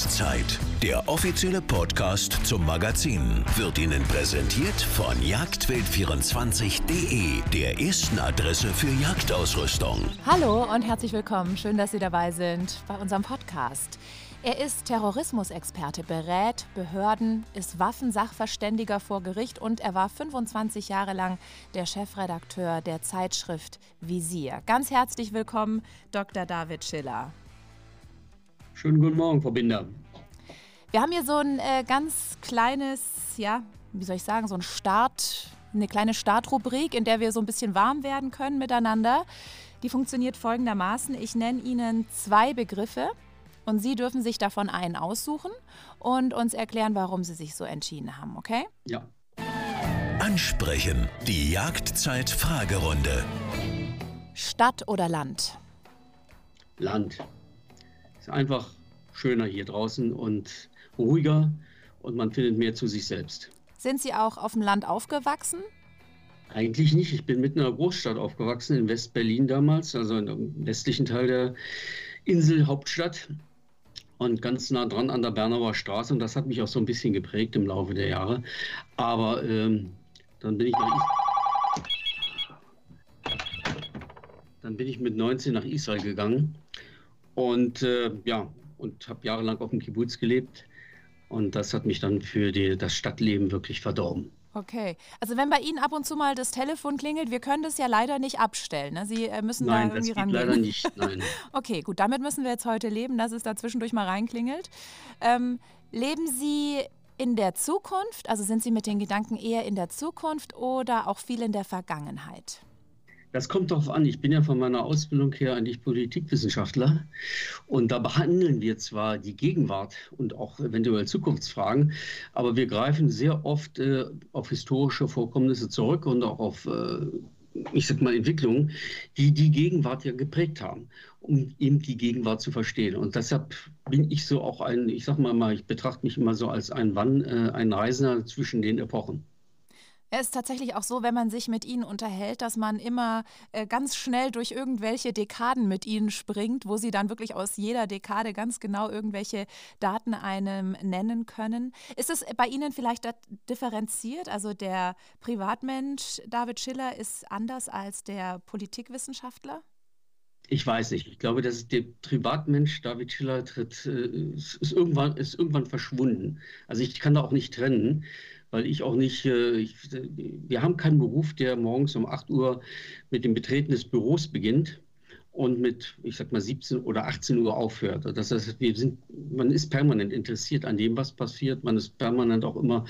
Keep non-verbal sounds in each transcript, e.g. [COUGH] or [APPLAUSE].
Jagdzeit. Der offizielle Podcast zum Magazin wird Ihnen präsentiert von jagdwild24.de, der ersten Adresse für Jagdausrüstung. Hallo und herzlich willkommen. Schön, dass Sie dabei sind bei unserem Podcast. Er ist Terrorismusexperte, berät Behörden, ist Waffensachverständiger vor Gericht und er war 25 Jahre lang der Chefredakteur der Zeitschrift Visier. Ganz herzlich willkommen, Dr. David Schiller. Schönen guten Morgen, Frau Binder. Wir haben hier so ein äh, ganz kleines, ja, wie soll ich sagen, so ein Start, eine kleine Startrubrik, in der wir so ein bisschen warm werden können miteinander. Die funktioniert folgendermaßen. Ich nenne Ihnen zwei Begriffe und Sie dürfen sich davon einen aussuchen und uns erklären, warum Sie sich so entschieden haben, okay? Ja. Ansprechen. Die Jagdzeit-Fragerunde. Stadt oder Land? Land. Ist einfach schöner hier draußen und ruhiger und man findet mehr zu sich selbst. Sind Sie auch auf dem Land aufgewachsen? Eigentlich nicht. Ich bin mitten in einer Großstadt aufgewachsen, in West-Berlin damals, also im westlichen Teil der Inselhauptstadt und ganz nah dran an der Bernauer Straße. Und das hat mich auch so ein bisschen geprägt im Laufe der Jahre. Aber ähm, dann bin ich nach Is dann bin ich mit 19 nach Israel gegangen und äh, ja, und habe jahrelang auf dem Kibbutz gelebt. Und das hat mich dann für die, das Stadtleben wirklich verdorben. Okay, also wenn bei Ihnen ab und zu mal das Telefon klingelt, wir können das ja leider nicht abstellen. Ne? Sie äh, müssen nein, da irgendwie rangehen. leider nicht. Nein. [LAUGHS] okay, gut, damit müssen wir jetzt heute leben, dass es da zwischendurch mal reinklingelt. Ähm, leben Sie in der Zukunft, also sind Sie mit den Gedanken eher in der Zukunft oder auch viel in der Vergangenheit? Das kommt darauf an. Ich bin ja von meiner Ausbildung her eigentlich Politikwissenschaftler. Und da behandeln wir zwar die Gegenwart und auch eventuell Zukunftsfragen, aber wir greifen sehr oft äh, auf historische Vorkommnisse zurück und auch auf, äh, ich sag mal, Entwicklungen, die die Gegenwart ja geprägt haben, um eben die Gegenwart zu verstehen. Und deshalb bin ich so auch ein, ich sag mal, mal ich betrachte mich immer so als ein Wann, äh, ein Reisender zwischen den Epochen. Es ist tatsächlich auch so, wenn man sich mit ihnen unterhält, dass man immer äh, ganz schnell durch irgendwelche Dekaden mit ihnen springt, wo sie dann wirklich aus jeder Dekade ganz genau irgendwelche Daten einem nennen können. Ist es bei Ihnen vielleicht differenziert? Also der Privatmensch David Schiller ist anders als der Politikwissenschaftler? Ich weiß nicht. Ich glaube, dass der Privatmensch David Schiller tritt, äh, ist, irgendwann, ist irgendwann verschwunden. Also ich kann da auch nicht trennen weil ich auch nicht, äh, ich, wir haben keinen Beruf, der morgens um 8 Uhr mit dem Betreten des Büros beginnt und mit, ich sag mal, 17 oder 18 Uhr aufhört. Das heißt, wir sind, man ist permanent interessiert an dem, was passiert. Man ist permanent auch immer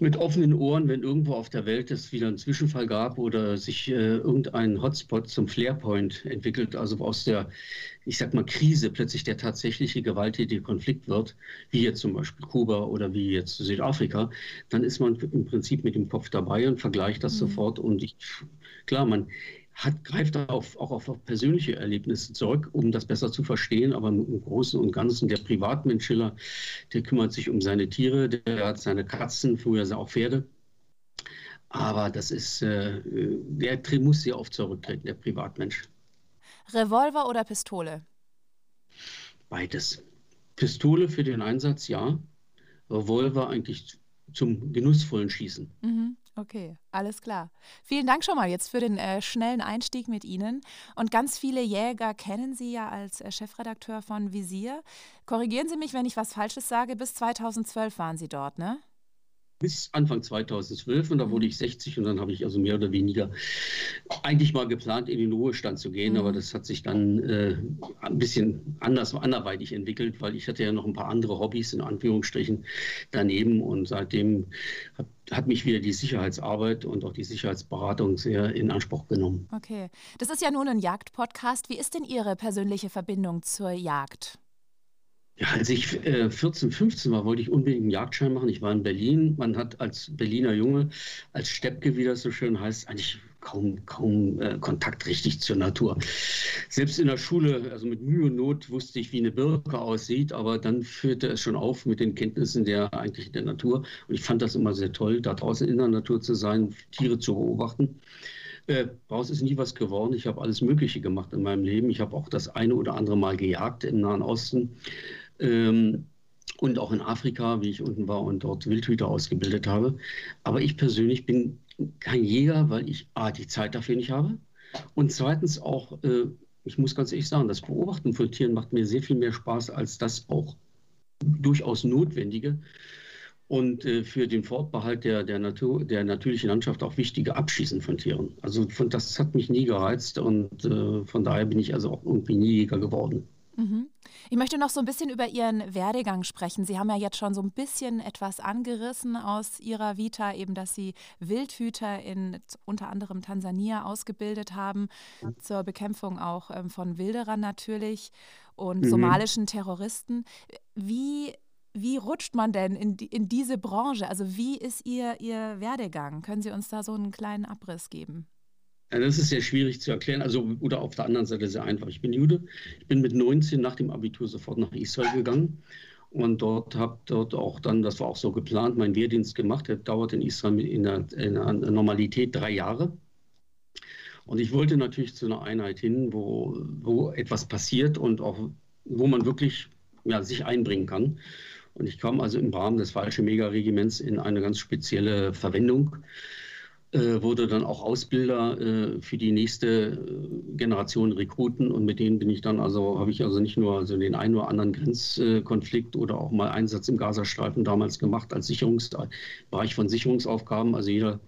mit offenen Ohren, wenn irgendwo auf der Welt es wieder einen Zwischenfall gab oder sich äh, irgendein Hotspot zum Flarepoint entwickelt, also aus der, ich sag mal, Krise plötzlich der tatsächliche gewalttätige Konflikt wird, wie jetzt zum Beispiel Kuba oder wie jetzt Südafrika, dann ist man im Prinzip mit dem Kopf dabei und vergleicht das mhm. sofort. Und ich, klar, man hat, greift auf, auch auf, persönliche Erlebnisse zurück, um das besser zu verstehen. Aber im Großen und Ganzen, der Privatmensch Schiller, der kümmert sich um seine Tiere, der hat seine Katzen, früher auch Pferde. Aber das ist, äh, der muss sehr oft zurücktreten, der Privatmensch. Revolver oder Pistole? Beides. Pistole für den Einsatz, ja. Revolver eigentlich zum genussvollen Schießen. Mhm. Okay, alles klar. Vielen Dank schon mal jetzt für den äh, schnellen Einstieg mit Ihnen. Und ganz viele Jäger kennen Sie ja als äh, Chefredakteur von Visier. Korrigieren Sie mich, wenn ich was Falsches sage. Bis 2012 waren Sie dort, ne? Bis Anfang 2012 und da wurde ich 60 und dann habe ich also mehr oder weniger eigentlich mal geplant, in den Ruhestand zu gehen, mhm. aber das hat sich dann äh, ein bisschen anders, anderweitig entwickelt, weil ich hatte ja noch ein paar andere Hobbys in Anführungsstrichen daneben und seitdem hat, hat mich wieder die Sicherheitsarbeit und auch die Sicherheitsberatung sehr in Anspruch genommen. Okay, das ist ja nun ein Jagdpodcast. Wie ist denn Ihre persönliche Verbindung zur Jagd? Ja, als ich äh, 14, 15 war, wollte ich unbedingt einen Jagdschein machen. Ich war in Berlin. Man hat als Berliner Junge, als Steppke, wie das so schön heißt, eigentlich kaum, kaum äh, Kontakt richtig zur Natur. Selbst in der Schule, also mit Mühe und Not, wusste ich, wie eine Birke aussieht, aber dann führte es schon auf mit den Kenntnissen der eigentlich der Natur. Und ich fand das immer sehr toll, da draußen in der Natur zu sein, Tiere zu beobachten. Äh, daraus ist nie was geworden. Ich habe alles Mögliche gemacht in meinem Leben. Ich habe auch das eine oder andere Mal gejagt im Nahen Osten. Ähm, und auch in Afrika, wie ich unten war und dort Wildhüter ausgebildet habe. Aber ich persönlich bin kein Jäger, weil ich A, die Zeit dafür nicht habe und zweitens auch, äh, ich muss ganz ehrlich sagen, das Beobachten von Tieren macht mir sehr viel mehr Spaß als das auch durchaus Notwendige und äh, für den Fortbehalt der, der, Natur, der natürlichen Landschaft auch wichtige Abschießen von Tieren. Also von, das hat mich nie gereizt und äh, von daher bin ich also auch irgendwie nie Jäger geworden. Mhm. Ich möchte noch so ein bisschen über Ihren Werdegang sprechen. Sie haben ja jetzt schon so ein bisschen etwas angerissen aus Ihrer Vita, eben dass Sie Wildhüter in unter anderem Tansania ausgebildet haben, zur Bekämpfung auch ähm, von Wilderern natürlich und mhm. somalischen Terroristen. Wie, wie rutscht man denn in, die, in diese Branche? Also wie ist Ihr, Ihr Werdegang? Können Sie uns da so einen kleinen Abriss geben? Ja, das ist sehr schwierig zu erklären. Also, oder auf der anderen Seite sehr einfach. Ich bin Jude. Ich bin mit 19 nach dem Abitur sofort nach Israel gegangen und dort habe dort auch dann, das war auch so geplant, meinen Wehrdienst gemacht. Der dauert in Israel in der, in der Normalität drei Jahre. Und ich wollte natürlich zu einer Einheit hin, wo, wo etwas passiert und auch wo man wirklich ja, sich einbringen kann. Und ich kam also im Rahmen des Falsche Mega-Regiments in eine ganz spezielle Verwendung wurde dann auch Ausbilder äh, für die nächste äh, Generation Rekruten und mit denen bin ich dann also, habe ich also nicht nur also den einen oder anderen Grenzkonflikt oder auch mal Einsatz im Gazastreifen damals gemacht als Sicherungsbereich von Sicherungsaufgaben. Also jeder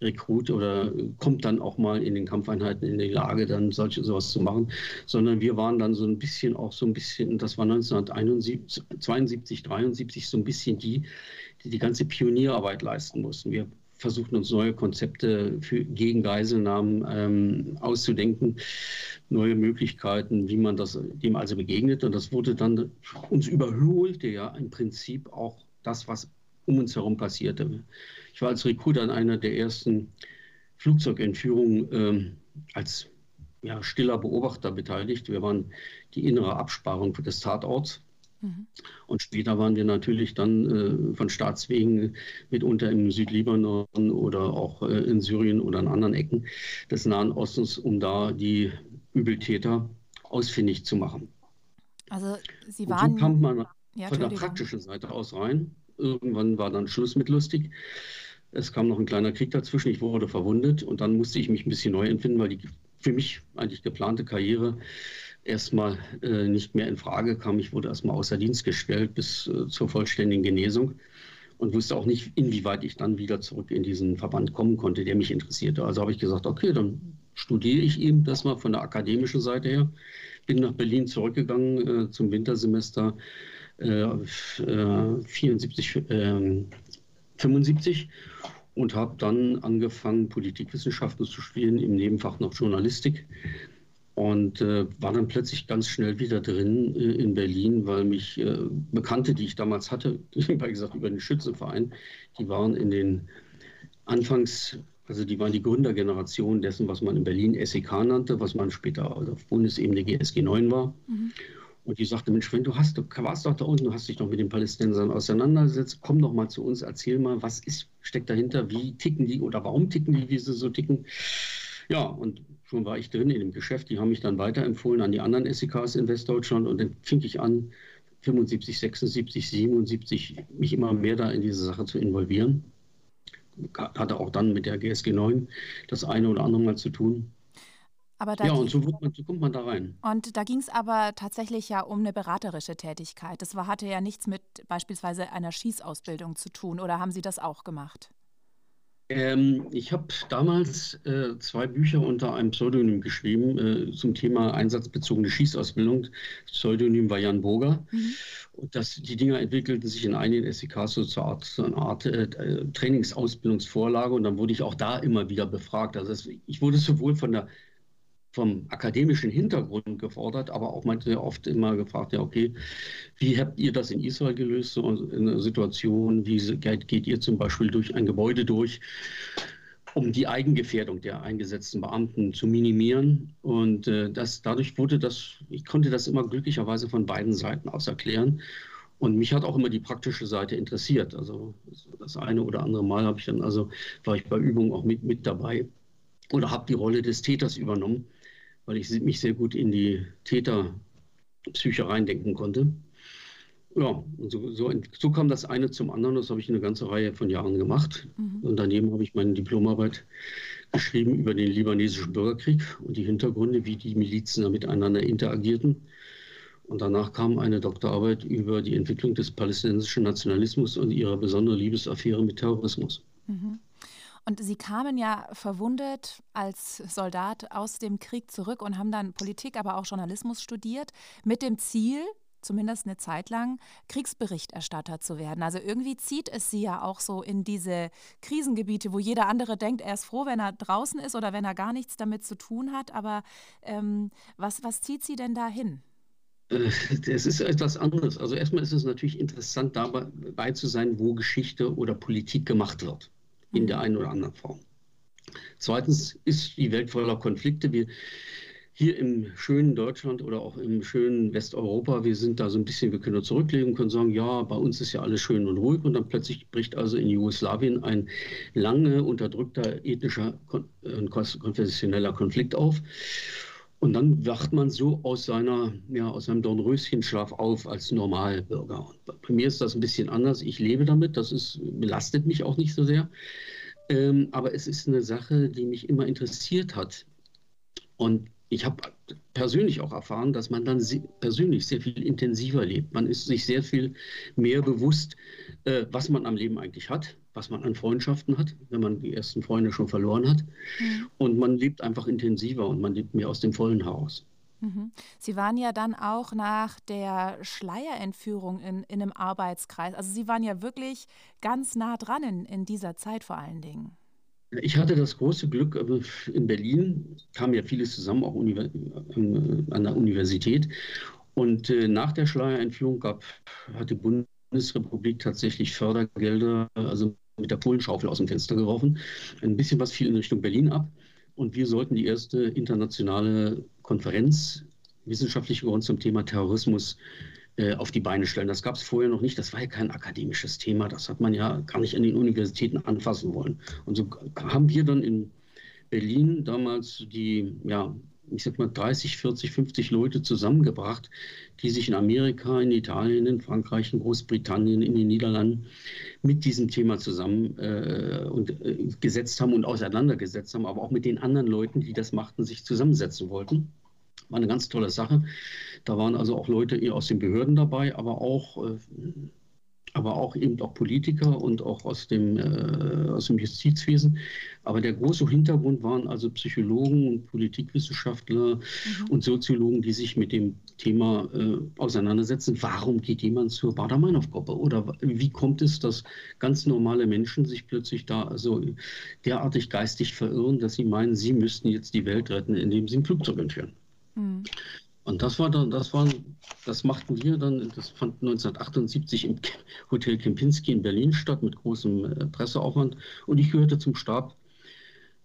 Rekrut oder kommt dann auch mal in den Kampfeinheiten in die Lage, dann solche sowas zu machen, sondern wir waren dann so ein bisschen auch so ein bisschen, das war 1971, 72, 73 so ein bisschen die, die die ganze Pionierarbeit leisten mussten. Wir versuchten uns neue Konzepte für, gegen Geiselnahmen ähm, auszudenken, neue Möglichkeiten, wie man das, dem also begegnet. Und das wurde dann, uns überholte ja im Prinzip auch das, was um uns herum passierte. Ich war als Recruiter an einer der ersten Flugzeugentführungen ähm, als ja, stiller Beobachter beteiligt. Wir waren die innere Absparung des Tatorts. Mhm. Und später waren wir natürlich dann äh, von Staatswegen mitunter im Südlibanon oder auch äh, in Syrien oder an anderen Ecken des Nahen Ostens, um da die Übeltäter ausfindig zu machen. Also Sie waren. Und so kam man ja, von der praktischen Seite aus rein. Irgendwann war dann Schluss mit lustig. Es kam noch ein kleiner Krieg dazwischen. Ich wurde verwundet und dann musste ich mich ein bisschen neu empfinden, weil die für mich eigentlich geplante Karriere erstmal äh, nicht mehr in Frage kam. Ich wurde erstmal außer Dienst gestellt bis äh, zur vollständigen Genesung und wusste auch nicht, inwieweit ich dann wieder zurück in diesen Verband kommen konnte, der mich interessierte. Also habe ich gesagt, okay, dann studiere ich eben das mal von der akademischen Seite her. Bin nach Berlin zurückgegangen äh, zum Wintersemester 74, äh, 75 ähm, und habe dann angefangen, Politikwissenschaften zu studieren, im Nebenfach noch Journalistik und äh, war dann plötzlich ganz schnell wieder drin äh, in Berlin, weil mich äh, Bekannte, die ich damals hatte, [LAUGHS] wie gesagt über den Schützenverein, die waren in den Anfangs, also die waren die Gründergeneration dessen, was man in Berlin SEK nannte, was man später auf Bundesebene GSG 9 war. Mhm. Und die sagte, Mensch, wenn du hast, du warst doch da unten, du hast dich doch mit den Palästinensern auseinandergesetzt, komm doch mal zu uns, erzähl mal, was ist, steckt dahinter, wie ticken die oder warum ticken die, wie sie so ticken. Ja, und schon war ich drin in dem Geschäft. Die haben mich dann weiterempfohlen an die anderen SEKs in Westdeutschland und dann fing ich an, 75, 76, 77, mich immer mehr da in diese Sache zu involvieren. Hatte auch dann mit der GSG 9 das eine oder andere mal zu tun. ja, und so, man, so, kommt man da rein. Und da ging es aber tatsächlich ja um eine beraterische Tätigkeit. Das war, hatte ja nichts mit beispielsweise einer Schießausbildung zu tun. Oder haben Sie das auch gemacht? Ähm, ich habe damals äh, zwei Bücher unter einem Pseudonym geschrieben äh, zum Thema einsatzbezogene Schießausbildung. Das Pseudonym war Jan Burger. Mhm. Und das, die Dinger entwickelten sich in einigen SEKs so zur Art, so eine Art äh, Trainingsausbildungsvorlage und dann wurde ich auch da immer wieder befragt. Also das, ich wurde sowohl von der vom akademischen Hintergrund gefordert, aber auch manche oft immer gefragt, ja, okay, wie habt ihr das in Israel gelöst, so in einer Situation, wie geht ihr zum Beispiel durch ein Gebäude durch, um die Eigengefährdung der eingesetzten Beamten zu minimieren. Und äh, das, dadurch wurde das, ich konnte das immer glücklicherweise von beiden Seiten aus erklären. Und mich hat auch immer die praktische Seite interessiert. Also das eine oder andere Mal habe ich dann, also war ich bei Übungen auch mit, mit dabei oder habe die Rolle des Täters übernommen weil ich mich sehr gut in die Täterpsyche reindenken konnte. ja, und so, so, so, kam das eine zum anderen. Das habe ich eine ganze Reihe von Jahren gemacht. Mhm. Und daneben habe ich meine Diplomarbeit geschrieben über den libanesischen Bürgerkrieg und die Hintergründe, wie die Milizen da miteinander interagierten. Und danach kam eine Doktorarbeit über die Entwicklung des palästinensischen Nationalismus und ihre besondere Liebesaffäre mit Terrorismus. Mhm. Und Sie kamen ja verwundet als Soldat aus dem Krieg zurück und haben dann Politik, aber auch Journalismus studiert, mit dem Ziel, zumindest eine Zeit lang, Kriegsberichterstatter zu werden. Also irgendwie zieht es sie ja auch so in diese Krisengebiete, wo jeder andere denkt, er ist froh, wenn er draußen ist oder wenn er gar nichts damit zu tun hat. Aber ähm, was, was zieht sie denn dahin? Äh, es ist etwas anderes. Also erstmal ist es natürlich interessant, dabei zu sein, wo Geschichte oder Politik gemacht wird, in der einen oder anderen Form. Zweitens ist die Welt voller Konflikte. Wir, hier im schönen Deutschland oder auch im schönen Westeuropa, wir sind da so ein bisschen, wir können zurücklegen, können sagen, ja, bei uns ist ja alles schön und ruhig und dann plötzlich bricht also in Jugoslawien ein lange unterdrückter ethnischer und äh, konfessioneller Konflikt auf. Und dann wacht man so aus seiner, ja, aus seinem Dornröschenschlaf auf als Normalbürger. Und bei mir ist das ein bisschen anders. Ich lebe damit, das ist, belastet mich auch nicht so sehr. Ähm, aber es ist eine Sache, die mich immer interessiert hat. Und ich habe persönlich auch erfahren, dass man dann persönlich sehr viel intensiver lebt. Man ist sich sehr viel mehr bewusst, äh, was man am Leben eigentlich hat, was man an Freundschaften hat, wenn man die ersten Freunde schon verloren hat. Mhm. Und man lebt einfach intensiver und man lebt mehr aus dem Vollen heraus. Mhm. Sie waren ja dann auch nach der Schleierentführung in, in einem Arbeitskreis. Also Sie waren ja wirklich ganz nah dran in, in dieser Zeit vor allen Dingen. Ich hatte das große Glück, äh, in Berlin kam ja vieles zusammen, auch äh, an der Universität. Und äh, nach der Schleierentführung gab, hat die Bundesrepublik tatsächlich Fördergelder, also mit der Kohlenschaufel aus dem Fenster geworfen. Ein bisschen was fiel in Richtung Berlin ab. Und wir sollten die erste internationale Konferenz wissenschaftliche Grund zum Thema Terrorismus äh, auf die Beine stellen. Das gab es vorher noch nicht. Das war ja kein akademisches Thema. Das hat man ja gar nicht an den Universitäten anfassen wollen. Und so haben wir dann in Berlin damals die, ja, ich sag mal 30, 40, 50 Leute zusammengebracht, die sich in Amerika, in Italien, in Frankreich, in Großbritannien, in den Niederlanden mit diesem Thema zusammen äh, und, äh, gesetzt haben und auseinandergesetzt haben, aber auch mit den anderen Leuten, die das machten, sich zusammensetzen wollten. War eine ganz tolle Sache. Da waren also auch Leute aus den Behörden dabei, aber auch, äh, aber auch eben auch Politiker und auch aus dem, äh, aus dem Justizwesen. Aber der große Hintergrund waren also Psychologen und Politikwissenschaftler mhm. und Soziologen, die sich mit dem Thema äh, auseinandersetzen. Warum geht jemand zur Bader-Meinhof-Gruppe? Oder wie kommt es, dass ganz normale Menschen sich plötzlich da also derartig geistig verirren, dass sie meinen, sie müssten jetzt die Welt retten, indem sie ein Flugzeug entführen? Mhm. Und das war dann, das war, das machten wir dann, das fand 1978 im Hotel Kempinski in Berlin statt mit großem äh, Presseaufwand. Und ich gehörte zum Stab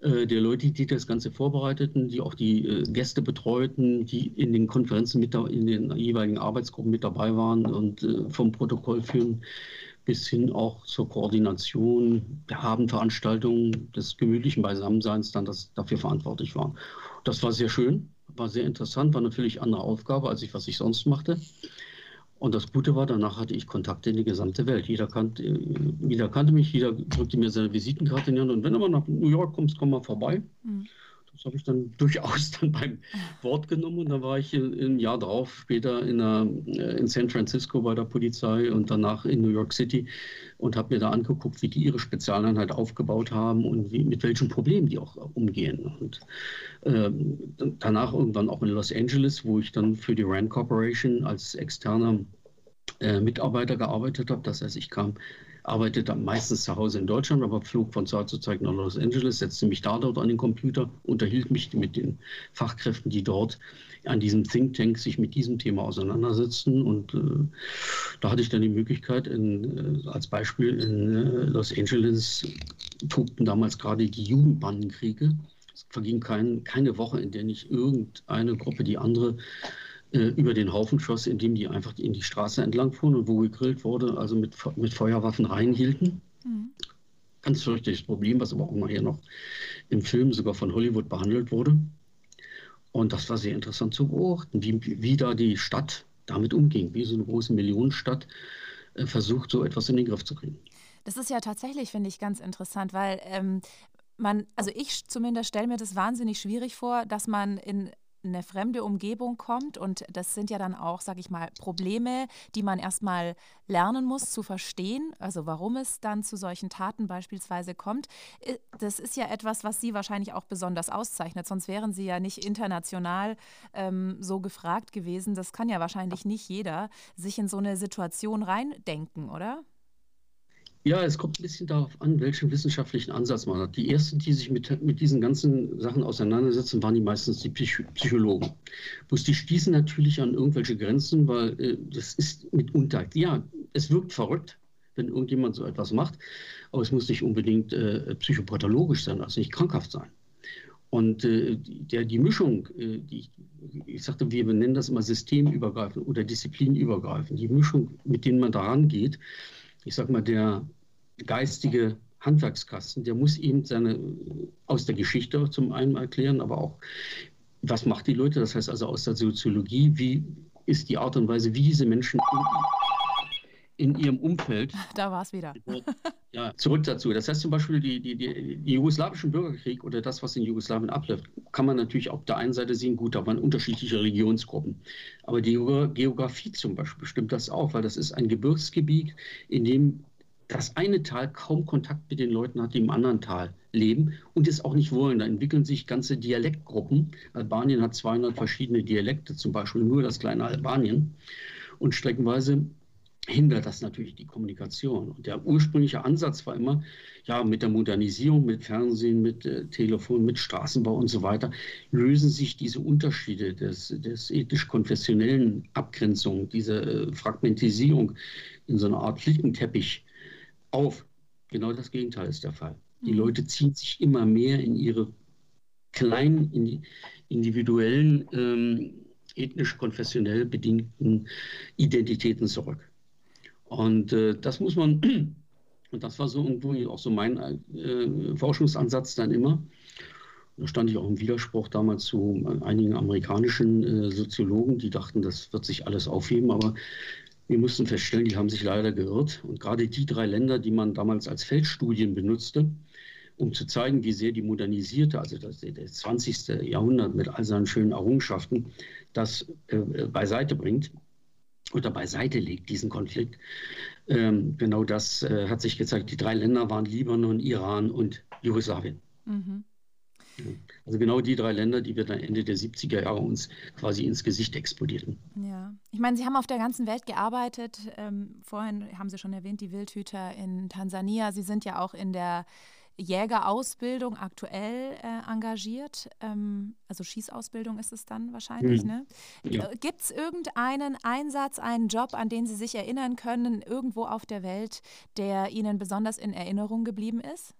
äh, der Leute, die das Ganze vorbereiteten, die auch die äh, Gäste betreuten, die in den Konferenzen mit in den jeweiligen Arbeitsgruppen mit dabei waren und vom Protokoll führen bis hin auch zur Koordination der Abendveranstaltungen, des gemütlichen Beisammenseins dann das dafür verantwortlich waren. Das war sehr schön war sehr interessant, war natürlich eine andere Aufgabe, als ich, was ich sonst machte. Und das Gute war, danach hatte ich Kontakte in die gesamte Welt. Jeder kannte, jeder kannte mich, jeder drückte mir seine Visitenkarte in die Hand. Und wenn du mal nach New York kommst, komm mal vorbei. Mhm. Das habe ich dann [LAUGHS] durchaus dann beim Wort genommen und dann war ich ein Jahr drauf später in, einer, äh, in San Francisco bei der Polizei und danach in New York City und habe mir da angeguckt, wie die ihre Spezialeinheit aufgebaut haben und wie, mit welchen Problemen die auch umgehen. Und äh, danach irgendwann auch in Los Angeles, wo ich dann für die Rand Corporation als externer äh, Mitarbeiter gearbeitet habe. Das heißt, ich kam arbeitete meistens zu Hause in Deutschland, aber flog von Zeit zu Zeit nach Los Angeles, setzte mich da dort an den Computer, unterhielt mich mit den Fachkräften, die dort an diesem Think Tank sich mit diesem Thema auseinandersetzten. Und äh, da hatte ich dann die Möglichkeit, in, äh, als Beispiel in äh, Los Angeles tobten damals gerade die Jugendbandenkriege. Es verging kein, keine Woche, in der nicht irgendeine Gruppe die andere über den Haufen schoss, indem die einfach in die Straße entlang fuhren und wo gegrillt wurde, also mit, mit Feuerwaffen reinhielten. Mhm. Ganz fürchterliches Problem, was aber auch nachher noch im Film sogar von Hollywood behandelt wurde. Und das war sehr interessant zu beobachten, wie, wie da die Stadt damit umging, wie so eine große Millionenstadt äh, versucht, so etwas in den Griff zu kriegen. Das ist ja tatsächlich, finde ich, ganz interessant, weil ähm, man, also ich zumindest stelle mir das wahnsinnig schwierig vor, dass man in eine fremde Umgebung kommt und das sind ja dann auch, sage ich mal, Probleme, die man erstmal lernen muss zu verstehen, also warum es dann zu solchen Taten beispielsweise kommt. Äh, das ist ja etwas, was Sie wahrscheinlich auch besonders auszeichnet, sonst wären Sie ja nicht international ähm, so gefragt gewesen. Das kann ja wahrscheinlich nicht jeder sich in so eine Situation reindenken, oder? Ja, es kommt ein bisschen darauf an, welchen wissenschaftlichen Ansatz man hat. Die ersten, die sich mit, mit diesen ganzen Sachen auseinandersetzen, waren die meistens die Psych Psychologen. Bloß die stießen natürlich an irgendwelche Grenzen, weil äh, das ist mitunter, ja, es wirkt verrückt, wenn irgendjemand so etwas macht, aber es muss nicht unbedingt äh, psychopathologisch sein, also nicht krankhaft sein. Und äh, der, die Mischung, äh, die ich, ich sagte, wir nennen das immer systemübergreifend oder disziplinübergreifend, die Mischung, mit denen man daran geht, ich sag mal, der geistige Handwerkskasten, der muss eben seine aus der Geschichte zum einen erklären, aber auch, was macht die Leute, das heißt also aus der Soziologie, wie ist die Art und Weise, wie diese Menschen in, in ihrem Umfeld. Da war es wieder. [LAUGHS] Ja, zurück dazu. Das heißt zum Beispiel, die, die, die, die jugoslawischen Bürgerkrieg oder das, was in Jugoslawien abläuft, kann man natürlich auf der einen Seite sehen, gut, da waren unterschiedliche Religionsgruppen. Aber die Geografie zum Beispiel bestimmt das auch, weil das ist ein Gebirgsgebiet, in dem das eine Tal kaum Kontakt mit den Leuten hat, die im anderen Tal leben und es auch nicht wollen. Da entwickeln sich ganze Dialektgruppen. Albanien hat 200 verschiedene Dialekte, zum Beispiel nur das kleine Albanien. Und streckenweise hindert das natürlich die Kommunikation. Und der ursprüngliche Ansatz war immer, ja, mit der Modernisierung, mit Fernsehen, mit äh, Telefon, mit Straßenbau und so weiter, lösen sich diese Unterschiede des, des ethisch-konfessionellen Abgrenzung, diese äh, Fragmentisierung in so einer Art Flickenteppich auf. Genau das Gegenteil ist der Fall. Die mhm. Leute ziehen sich immer mehr in ihre kleinen, in die individuellen, ähm, ethnisch-konfessionell bedingten Identitäten zurück. Und äh, das muss man, [CLEARS THROAT] und das war so irgendwo auch so mein äh, Forschungsansatz dann immer. Da stand ich auch im Widerspruch damals zu einigen amerikanischen äh, Soziologen, die dachten, das wird sich alles aufheben, aber wir mussten feststellen, die haben sich leider geirrt. Und gerade die drei Länder, die man damals als Feldstudien benutzte, um zu zeigen, wie sehr die modernisierte, also das, das 20. Jahrhundert mit all seinen schönen Errungenschaften, das äh, beiseite bringt, oder beiseite legt, diesen Konflikt. Ähm, genau das äh, hat sich gezeigt. Die drei Länder waren Libanon, Iran und Jugoslawien. Mhm. Also genau die drei Länder, die wir dann Ende der 70er Jahre uns quasi ins Gesicht explodierten. Ja, ich meine, Sie haben auf der ganzen Welt gearbeitet. Ähm, vorhin haben Sie schon erwähnt, die Wildhüter in Tansania. Sie sind ja auch in der Jägerausbildung aktuell äh, engagiert. Ähm, also Schießausbildung ist es dann wahrscheinlich. Mhm. Ne? Ja. Äh, Gibt es irgendeinen Einsatz, einen Job, an den Sie sich erinnern können, irgendwo auf der Welt, der Ihnen besonders in Erinnerung geblieben ist?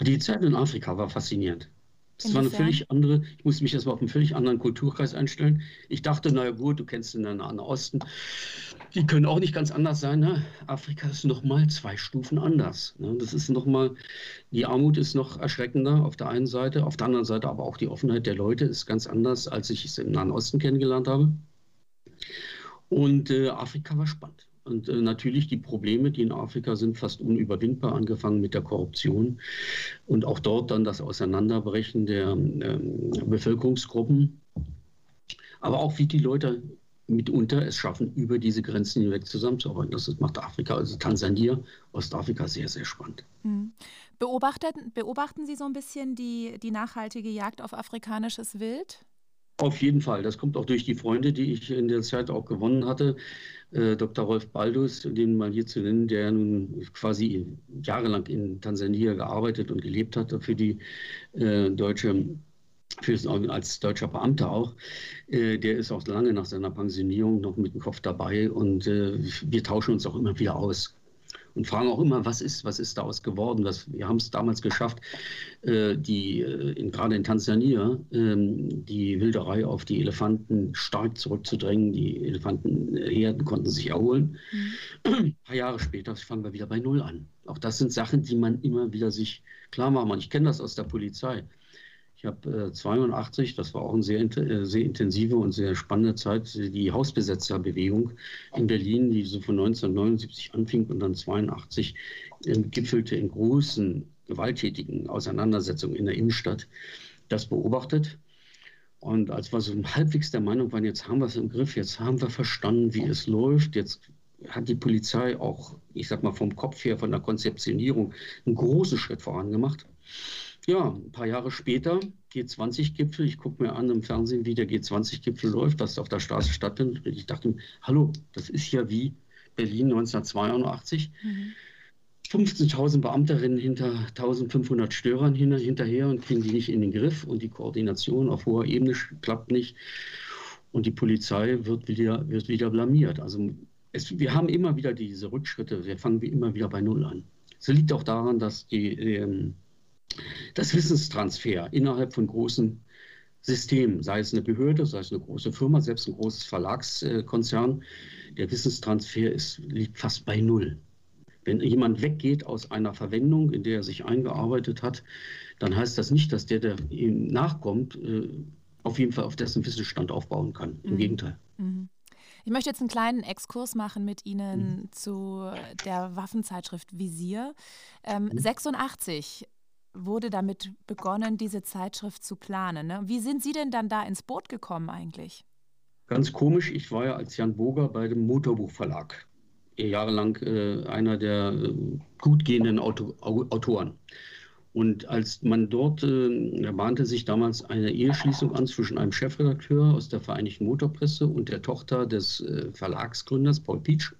Die Zeit in Afrika war faszinierend. Das war eine völlig andere, ich musste mich erstmal auf einen völlig anderen Kulturkreis einstellen. Ich dachte, naja gut, du kennst den Nahen Osten. Die können auch nicht ganz anders sein. Ne? Afrika ist nochmal zwei Stufen anders. Ne? Das ist nochmal, die Armut ist noch erschreckender auf der einen Seite, auf der anderen Seite aber auch die Offenheit der Leute ist ganz anders, als ich es im Nahen Osten kennengelernt habe. Und äh, Afrika war spannend. Und äh, natürlich die Probleme, die in Afrika sind, fast unüberwindbar, angefangen mit der Korruption und auch dort dann das Auseinanderbrechen der ähm, Bevölkerungsgruppen. Aber auch wie die Leute mitunter es schaffen, über diese Grenzen hinweg zusammenzuarbeiten. Das macht Afrika, also Tansania, Ostafrika sehr, sehr spannend. Hm. Beobachten, beobachten Sie so ein bisschen die, die nachhaltige Jagd auf afrikanisches Wild? Auf jeden Fall. Das kommt auch durch die Freunde, die ich in der Zeit auch gewonnen hatte. Äh, Dr. Rolf Baldus, den mal hier zu nennen, der nun quasi jahrelang in Tansania gearbeitet und gelebt hat für die äh, deutsche als deutscher Beamter auch, äh, der ist auch lange nach seiner Pensionierung noch mit dem Kopf dabei und äh, wir tauschen uns auch immer wieder aus und fragen auch immer, was ist, was ist daraus geworden? Was, wir haben es damals geschafft, äh, die, äh, in, gerade in Tansania, ähm, die Wilderei auf die Elefanten stark zurückzudrängen. Die Elefantenherden konnten sich erholen. Mhm. Ein paar Jahre später fangen wir wieder bei Null an. Auch das sind Sachen, die man immer wieder sich klar machen muss. Ich kenne das aus der Polizei. Ich habe äh, 82, das war auch eine sehr, äh, sehr intensive und sehr spannende Zeit, die Hausbesetzerbewegung in Berlin, die so von 1979 anfing und dann 82 äh, gipfelte in großen, gewalttätigen Auseinandersetzungen in der Innenstadt, das beobachtet. Und als wir so halbwegs der Meinung waren, jetzt haben wir es im Griff, jetzt haben wir verstanden, wie es läuft, jetzt hat die Polizei auch, ich sag mal vom Kopf her, von der Konzeptionierung einen großen Schritt vorangemacht. Ja, ein paar Jahre später, G20-Gipfel, ich gucke mir an im Fernsehen, wie der G20-Gipfel läuft, was auf der Straße stattfindet. Ich dachte, hallo, das ist ja wie Berlin 1982. Mhm. 15.000 Beamterinnen hinter 1.500 Störern hinterher und kriegen die nicht in den Griff und die Koordination auf hoher Ebene klappt nicht und die Polizei wird wieder, wird wieder blamiert. Also es, wir haben immer wieder diese Rückschritte, wir fangen immer wieder bei Null an. Es liegt auch daran, dass die, ähm, das Wissenstransfer innerhalb von großen Systemen, sei es eine Behörde, sei es eine große Firma, selbst ein großes Verlagskonzern, der Wissenstransfer ist, liegt fast bei Null. Wenn jemand weggeht aus einer Verwendung, in der er sich eingearbeitet hat, dann heißt das nicht, dass der, der ihm nachkommt, äh, auf jeden Fall auf dessen Wissensstand aufbauen kann. Im mhm. Gegenteil. Mhm. Ich möchte jetzt einen kleinen Exkurs machen mit Ihnen mhm. zu der Waffenzeitschrift Visier. Ähm, mhm. 86 wurde damit begonnen, diese Zeitschrift zu planen. Ne? Wie sind Sie denn dann da ins Boot gekommen eigentlich? Ganz komisch, ich war ja als Jan Boger bei dem Motorbuchverlag jahrelang äh, einer der äh, gut gehenden Auto, Autoren. Und als man dort, äh, da bahnte sich damals eine Eheschließung an zwischen einem Chefredakteur aus der Vereinigten Motorpresse und der Tochter des äh, Verlagsgründers Paul Pietsch.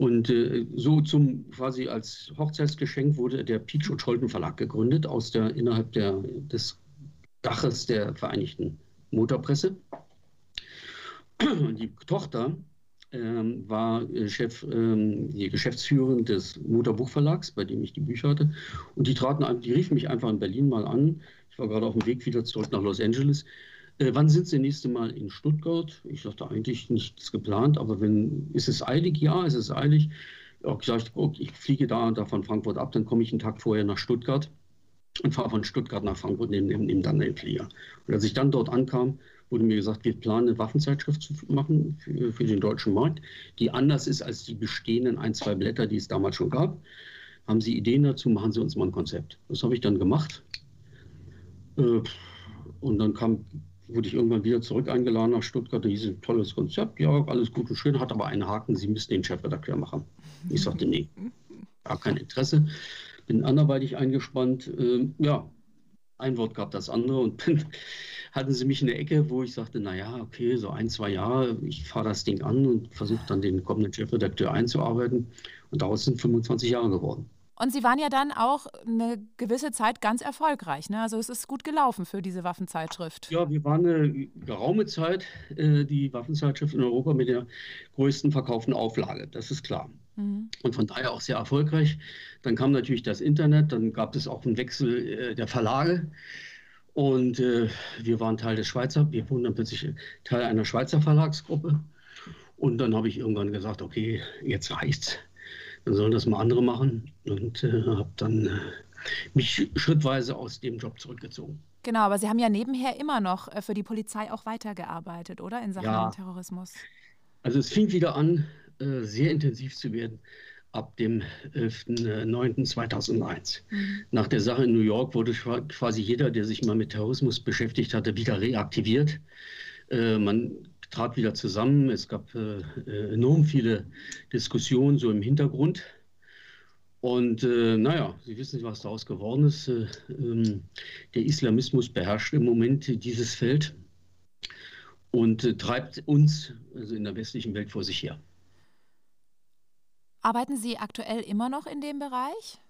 Und äh, so zum quasi als Hochzeitsgeschenk wurde der Pietsch und Scholten Verlag gegründet aus der innerhalb der, des Daches der Vereinigten Motorpresse. Die Tochter ähm, war äh, Chef, ähm, die Geschäftsführerin des Motorbuchverlags, bei dem ich die Bücher hatte. Und die traten, die riefen mich einfach in Berlin mal an. Ich war gerade auf dem Weg wieder zurück nach Los Angeles. Äh, wann sind Sie das nächste Mal in Stuttgart? Ich sagte eigentlich nichts geplant, aber wenn, ist es eilig? Ja, ist es eilig. Ich gesagt, okay, ich fliege da und da von Frankfurt ab, dann komme ich einen Tag vorher nach Stuttgart und fahre von Stuttgart nach Frankfurt, neben, neben dann den Flieger. Und als ich dann dort ankam, wurde mir gesagt, wir planen eine Waffenzeitschrift zu machen für, für, den deutschen Markt, die anders ist als die bestehenden ein, zwei Blätter, die es damals schon gab. Haben Sie Ideen dazu, machen Sie uns mal ein Konzept. Das habe ich dann gemacht. Äh, und dann kam, wurde ich irgendwann wieder zurück eingeladen nach Stuttgart. Da hieß ein tolles Konzept, ja, alles gut und schön, hat aber einen Haken, Sie müssen den Chefredakteur machen. Ich sagte, nee, gar kein Interesse. Bin anderweitig eingespannt. Äh, ja, ein Wort gab das andere und bin [LAUGHS] hatten sie mich in der Ecke, wo ich sagte, naja, okay, so ein, zwei Jahre, ich fahre das Ding an und versuche dann den kommenden Chefredakteur einzuarbeiten. Und daraus sind 25 Jahre geworden. Und Sie waren ja dann auch eine gewisse Zeit ganz erfolgreich. Ne? Also es ist gut gelaufen für diese Waffenzeitschrift. Ja, wir waren eine geraume Zeit äh, die Waffenzeitschrift in Europa mit der größten verkauften Auflage. Das ist klar. Mhm. Und von daher auch sehr erfolgreich. Dann kam natürlich das Internet, dann gab es auch einen Wechsel äh, der Verlage. Und äh, wir waren Teil des Schweizer, wir wurden dann plötzlich Teil einer Schweizer Verlagsgruppe. Und dann habe ich irgendwann gesagt, okay, jetzt reicht's. Dann sollen das mal andere machen. Und äh, habe dann äh, mich schrittweise aus dem Job zurückgezogen. Genau, aber Sie haben ja nebenher immer noch äh, für die Polizei auch weitergearbeitet, oder? In Sachen ja. Terrorismus. Also es fing wieder an, äh, sehr intensiv zu werden ab dem 11.09.2001. Mhm. Nach der Sache in New York wurde quasi jeder, der sich mal mit Terrorismus beschäftigt hatte, wieder reaktiviert. Äh, man trat wieder zusammen. Es gab äh, äh, enorm viele Diskussionen so im Hintergrund. Und äh, naja, Sie wissen, was daraus geworden ist. Äh, ähm, der Islamismus beherrscht im Moment dieses Feld und äh, treibt uns, also in der westlichen Welt, vor sich her. Arbeiten Sie aktuell immer noch in dem Bereich?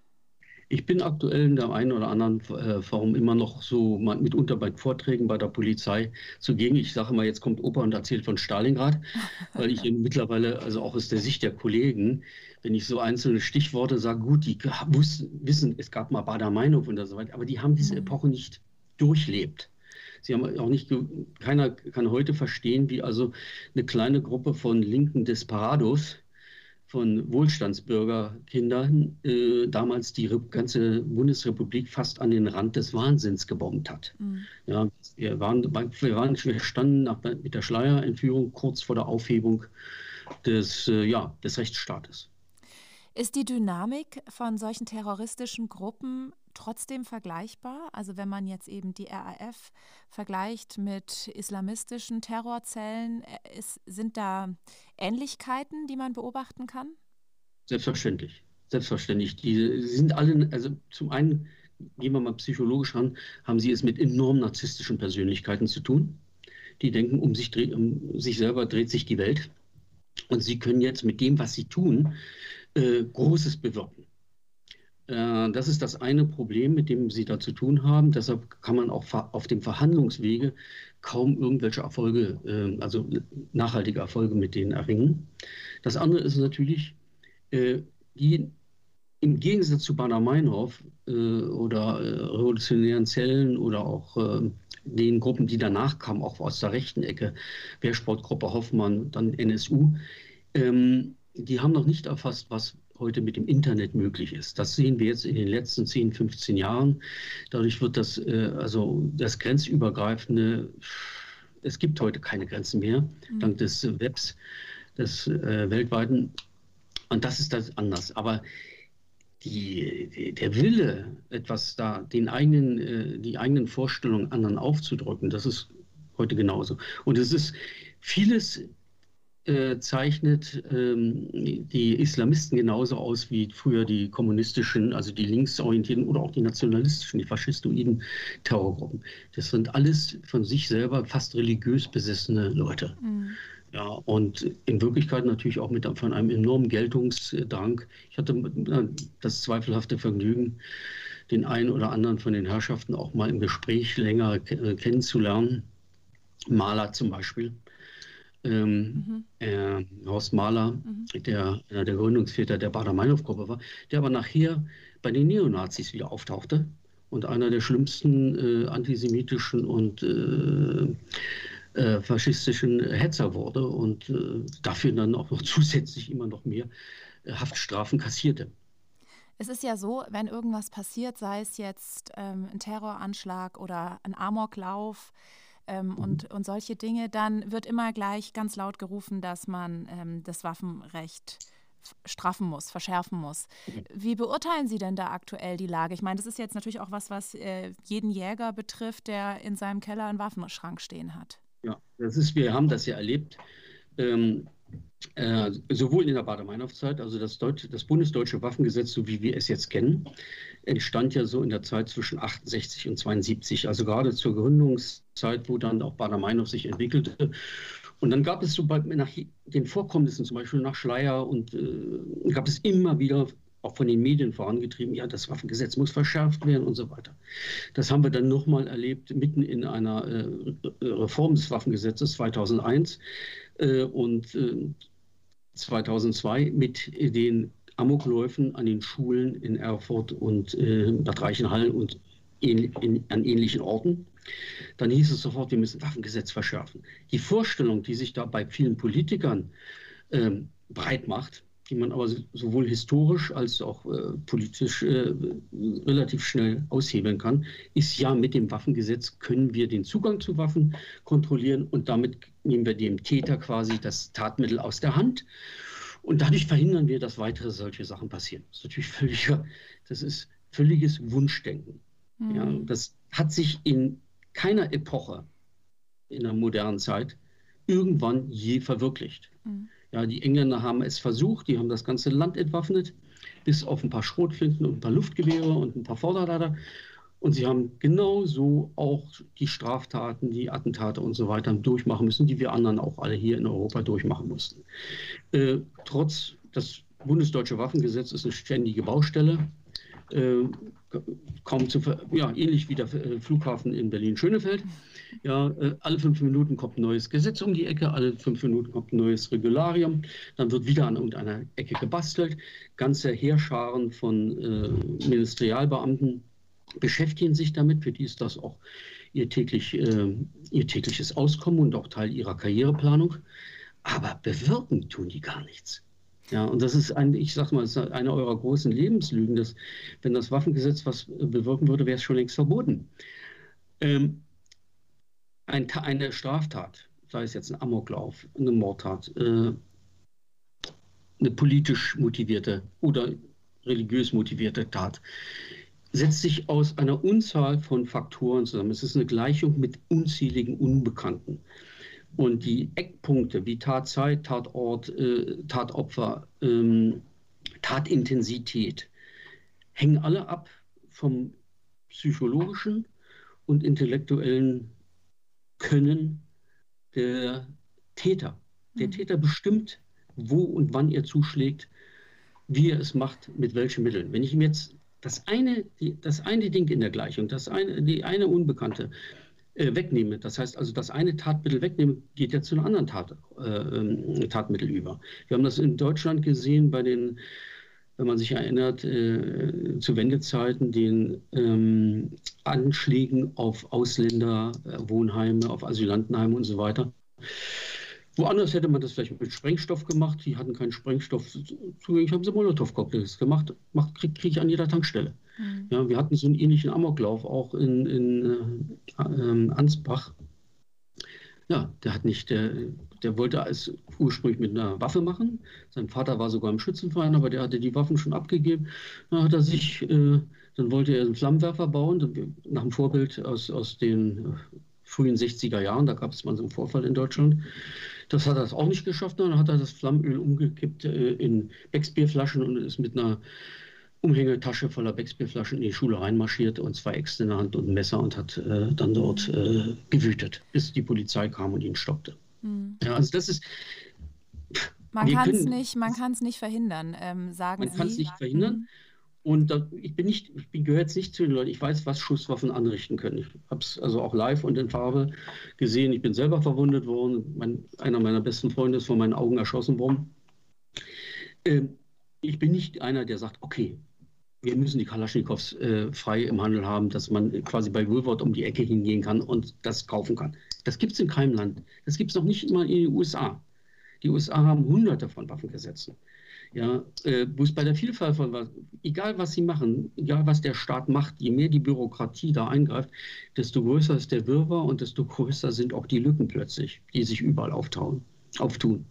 Ich bin aktuell in der einen oder anderen äh, Form immer noch so mitunter bei Vorträgen bei der Polizei zugegen. Ich sage mal, jetzt kommt Opa und erzählt von Stalingrad, weil ich [LAUGHS] mittlerweile, also auch aus der Sicht der Kollegen, wenn ich so einzelne Stichworte sage, gut, die wussten, wissen, es gab mal Bader-Meinhof und so weiter, aber die haben diese mhm. Epoche nicht durchlebt. Sie haben auch nicht, keiner kann heute verstehen, wie also eine kleine Gruppe von linken Desperados von Wohlstandsbürgerkindern äh, damals die ganze Bundesrepublik fast an den Rand des Wahnsinns gebombt hat. Mhm. Ja, wir, waren, wir, waren, wir standen nach, mit der Schleierentführung kurz vor der Aufhebung des, äh, ja, des Rechtsstaates. Ist die Dynamik von solchen terroristischen Gruppen trotzdem vergleichbar? Also wenn man jetzt eben die RAF vergleicht mit islamistischen Terrorzellen, äh, ist, sind da Ähnlichkeiten, die man beobachten kann? Selbstverständlich. Selbstverständlich. Die, sind alle, also zum einen, gehen wir mal psychologisch ran, haben sie es mit enorm narzisstischen Persönlichkeiten zu tun. Die denken, um sich, um sich selber dreht sich die Welt. Und sie können jetzt mit dem, was sie tun, äh, Großes bewirken. Äh, das ist das eine Problem, mit dem Sie da zu tun haben. Deshalb kann man auch auf dem Verhandlungswege kaum irgendwelche Erfolge, äh, also nachhaltige Erfolge mit denen erringen. Das andere ist natürlich, äh, die im Gegensatz zu Bader-Meinhof äh, oder revolutionären Zellen oder auch den Gruppen, die danach kamen, auch aus der rechten Ecke, Wehrsportgruppe Hoffmann, dann NSU, ähm, die haben noch nicht erfasst, was heute mit dem Internet möglich ist. Das sehen wir jetzt in den letzten 10, 15 Jahren. Dadurch wird das, äh, also das grenzübergreifende, es gibt heute keine Grenzen mehr, mhm. dank des Webs, des äh, weltweiten. Und das ist das anders. Aber die, die, der Wille, etwas da, den eigenen, äh, die eigenen Vorstellungen anderen aufzudrücken, das ist heute genauso. Und es ist vieles äh, zeichnet ähm, die Islamisten genauso aus wie früher die kommunistischen, also die linksorientierten oder auch die nationalistischen, die faschistoiden Terrorgruppen. Das sind alles von sich selber fast religiös besessene Leute. Mhm. Ja, und in Wirklichkeit natürlich auch mit von einem enormen Geltungsdrang. Ich hatte das zweifelhafte Vergnügen, den einen oder anderen von den Herrschaften auch mal im Gespräch länger äh, kennenzulernen. Maler zum Beispiel ähm, mhm. äh, Horst Mahler, mhm. der einer der Gründungsväter der Bader-Meinhof-Gruppe war, der aber nachher bei den Neonazis wieder auftauchte und einer der schlimmsten äh, antisemitischen und äh, äh faschistischen Hetzer wurde und äh, dafür dann auch noch [LAUGHS] zusätzlich immer noch mehr äh, Haftstrafen kassierte. Es ist ja so, wenn irgendwas passiert, sei es jetzt ähm, ein Terroranschlag oder ein Amoklauf, ähm, mhm. und, und solche Dinge, dann wird immer gleich ganz laut gerufen, dass man ähm, das Waffenrecht straffen muss, verschärfen muss. Mhm. Wie beurteilen Sie denn da aktuell die Lage? Ich meine, das ist jetzt natürlich auch was, was äh, jeden Jäger betrifft, der in seinem Keller einen Waffenschrank stehen hat. Ja, das ist, wir haben das ja erlebt. Ähm, äh, sowohl in der Bader-Meinhof-Zeit, also das, Deutsche, das bundesdeutsche Waffengesetz, so wie wir es jetzt kennen, entstand ja so in der Zeit zwischen 68 und 72, also gerade zur Gründungszeit, wo dann auch Bader-Meinhof sich entwickelte. Und dann gab es so bei, nach den Vorkommnissen, zum Beispiel nach Schleier, und äh, gab es immer wieder auch von den Medien vorangetrieben, ja, das Waffengesetz muss verschärft werden und so weiter. Das haben wir dann nochmal erlebt, mitten in einer äh, Reform des Waffengesetzes 2001 äh, und 2002 äh, mit den Amokläufen an den Schulen in Erfurt und äh, Bad Reichenhall und in, in, an ähnlichen Orten. Dann hieß es sofort, wir müssen Waffengesetz verschärfen. Die Vorstellung, die sich da bei vielen Politikern ähm, breit macht, die man aber sowohl historisch als auch äh, politisch äh, relativ schnell aushebeln kann, ist ja, mit dem Waffengesetz können wir den Zugang zu Waffen kontrollieren und damit nehmen wir dem Täter quasi das Tatmittel aus der Hand. Und dadurch verhindern wir, dass weitere solche Sachen passieren. Das ist natürlich völliger, das ist völliges Wunschdenken. Mhm. Ja, das hat sich in keiner Epoche in der modernen Zeit irgendwann je verwirklicht. Mhm. Ja, die Engländer haben es versucht, die haben das ganze Land entwaffnet, bis auf ein paar Schrotflinten und ein paar Luftgewehre und ein paar Vorderlader. Und sie haben genauso auch die Straftaten, die Attentate und so weiter durchmachen müssen, die wir anderen auch alle hier in Europa durchmachen mussten. Äh, trotz das bundesdeutsche Waffengesetz ist eine ständige Baustelle. Äh, kaum zu, ja, ähnlich wie der äh, Flughafen in Berlin-Schönefeld. Ja, äh, alle fünf Minuten kommt ein neues Gesetz um die Ecke, alle fünf Minuten kommt ein neues Regularium, dann wird wieder an irgendeiner Ecke gebastelt. Ganze Heerscharen von äh, Ministerialbeamten beschäftigen sich damit, für die ist das auch ihr, täglich, äh, ihr tägliches Auskommen und auch Teil ihrer Karriereplanung. Aber bewirken tun die gar nichts. Ja, und das ist ein, ich sag mal, ist eine eurer großen Lebenslügen, dass wenn das Waffengesetz was bewirken würde, wäre es schon längst verboten. Ähm, ein, eine Straftat, sei es jetzt ein Amoklauf, eine Mordtat, äh, eine politisch motivierte oder religiös motivierte Tat, setzt sich aus einer Unzahl von Faktoren zusammen. Es ist eine Gleichung mit unzähligen Unbekannten. Und die Eckpunkte wie Tatzeit, Tatort, äh, Tatopfer, ähm, Tatintensität hängen alle ab vom psychologischen und intellektuellen Können der Täter. Der mhm. Täter bestimmt, wo und wann er zuschlägt, wie er es macht, mit welchen Mitteln. Wenn ich ihm jetzt das eine, die, das eine Ding in der Gleichung, das eine, die eine Unbekannte äh, wegnehme, das heißt also das eine Tatmittel wegnehme, geht er zu einem anderen Tat, äh, ähm, Tatmittel über. Wir haben das in Deutschland gesehen bei den, wenn man sich erinnert, äh, zu Wendezeiten, den ähm, Anschlägen auf Ausländerwohnheime, auf Asylantenheime und so weiter. Woanders hätte man das vielleicht mit Sprengstoff gemacht. Die hatten keinen Sprengstoff zugänglich, haben sie Molotow-Cocktails gemacht. Macht, kriege krieg ich an jeder Tankstelle. Mhm. Ja, wir hatten so einen ähnlichen Amoklauf auch in, in äh, äh, Ansbach. Ja, der hat nicht, der, der wollte es ursprünglich mit einer Waffe machen. Sein Vater war sogar im Schützenverein, aber der hatte die Waffen schon abgegeben. Dann hat er sich, äh, dann wollte er einen Flammenwerfer bauen, nach dem Vorbild aus, aus den frühen 60er Jahren. Da gab es mal so einen Vorfall in Deutschland. Das hat er auch nicht geschafft. Dann hat er das Flammenöl umgekippt äh, in Becksbierflaschen und ist mit einer Umhängetasche voller Becksbierflaschen in die Schule reinmarschiert und zwei Äxte in der Hand und ein Messer und hat äh, dann dort äh, gewütet, bis die Polizei kam und ihn stoppte. Mhm. Ja, also das ist. Man kann es nicht, nicht verhindern, ähm, sagen man Sie. Man kann es nicht verhindern. Und da, ich bin nicht, ich gehöre jetzt nicht zu den Leuten, ich weiß, was Schusswaffen anrichten können. Ich habe es also auch live und in Farbe gesehen. Ich bin selber verwundet worden. Mein, einer meiner besten Freunde ist vor meinen Augen erschossen worden. Ähm, ich bin nicht einer, der sagt, okay, wir müssen die Kalaschnikows äh, frei im Handel haben, dass man quasi bei Woolworth um die Ecke hingehen kann und das kaufen kann. Das gibt es in keinem Land. Das gibt es noch nicht mal in den USA. Die USA haben hunderte von Waffengesetzen. Ja, äh, wo es bei der Vielfalt von was, egal was sie machen, egal was der Staat macht, je mehr die Bürokratie da eingreift, desto größer ist der Wirrwarr und desto größer sind auch die Lücken plötzlich, die sich überall auftauen, auftun.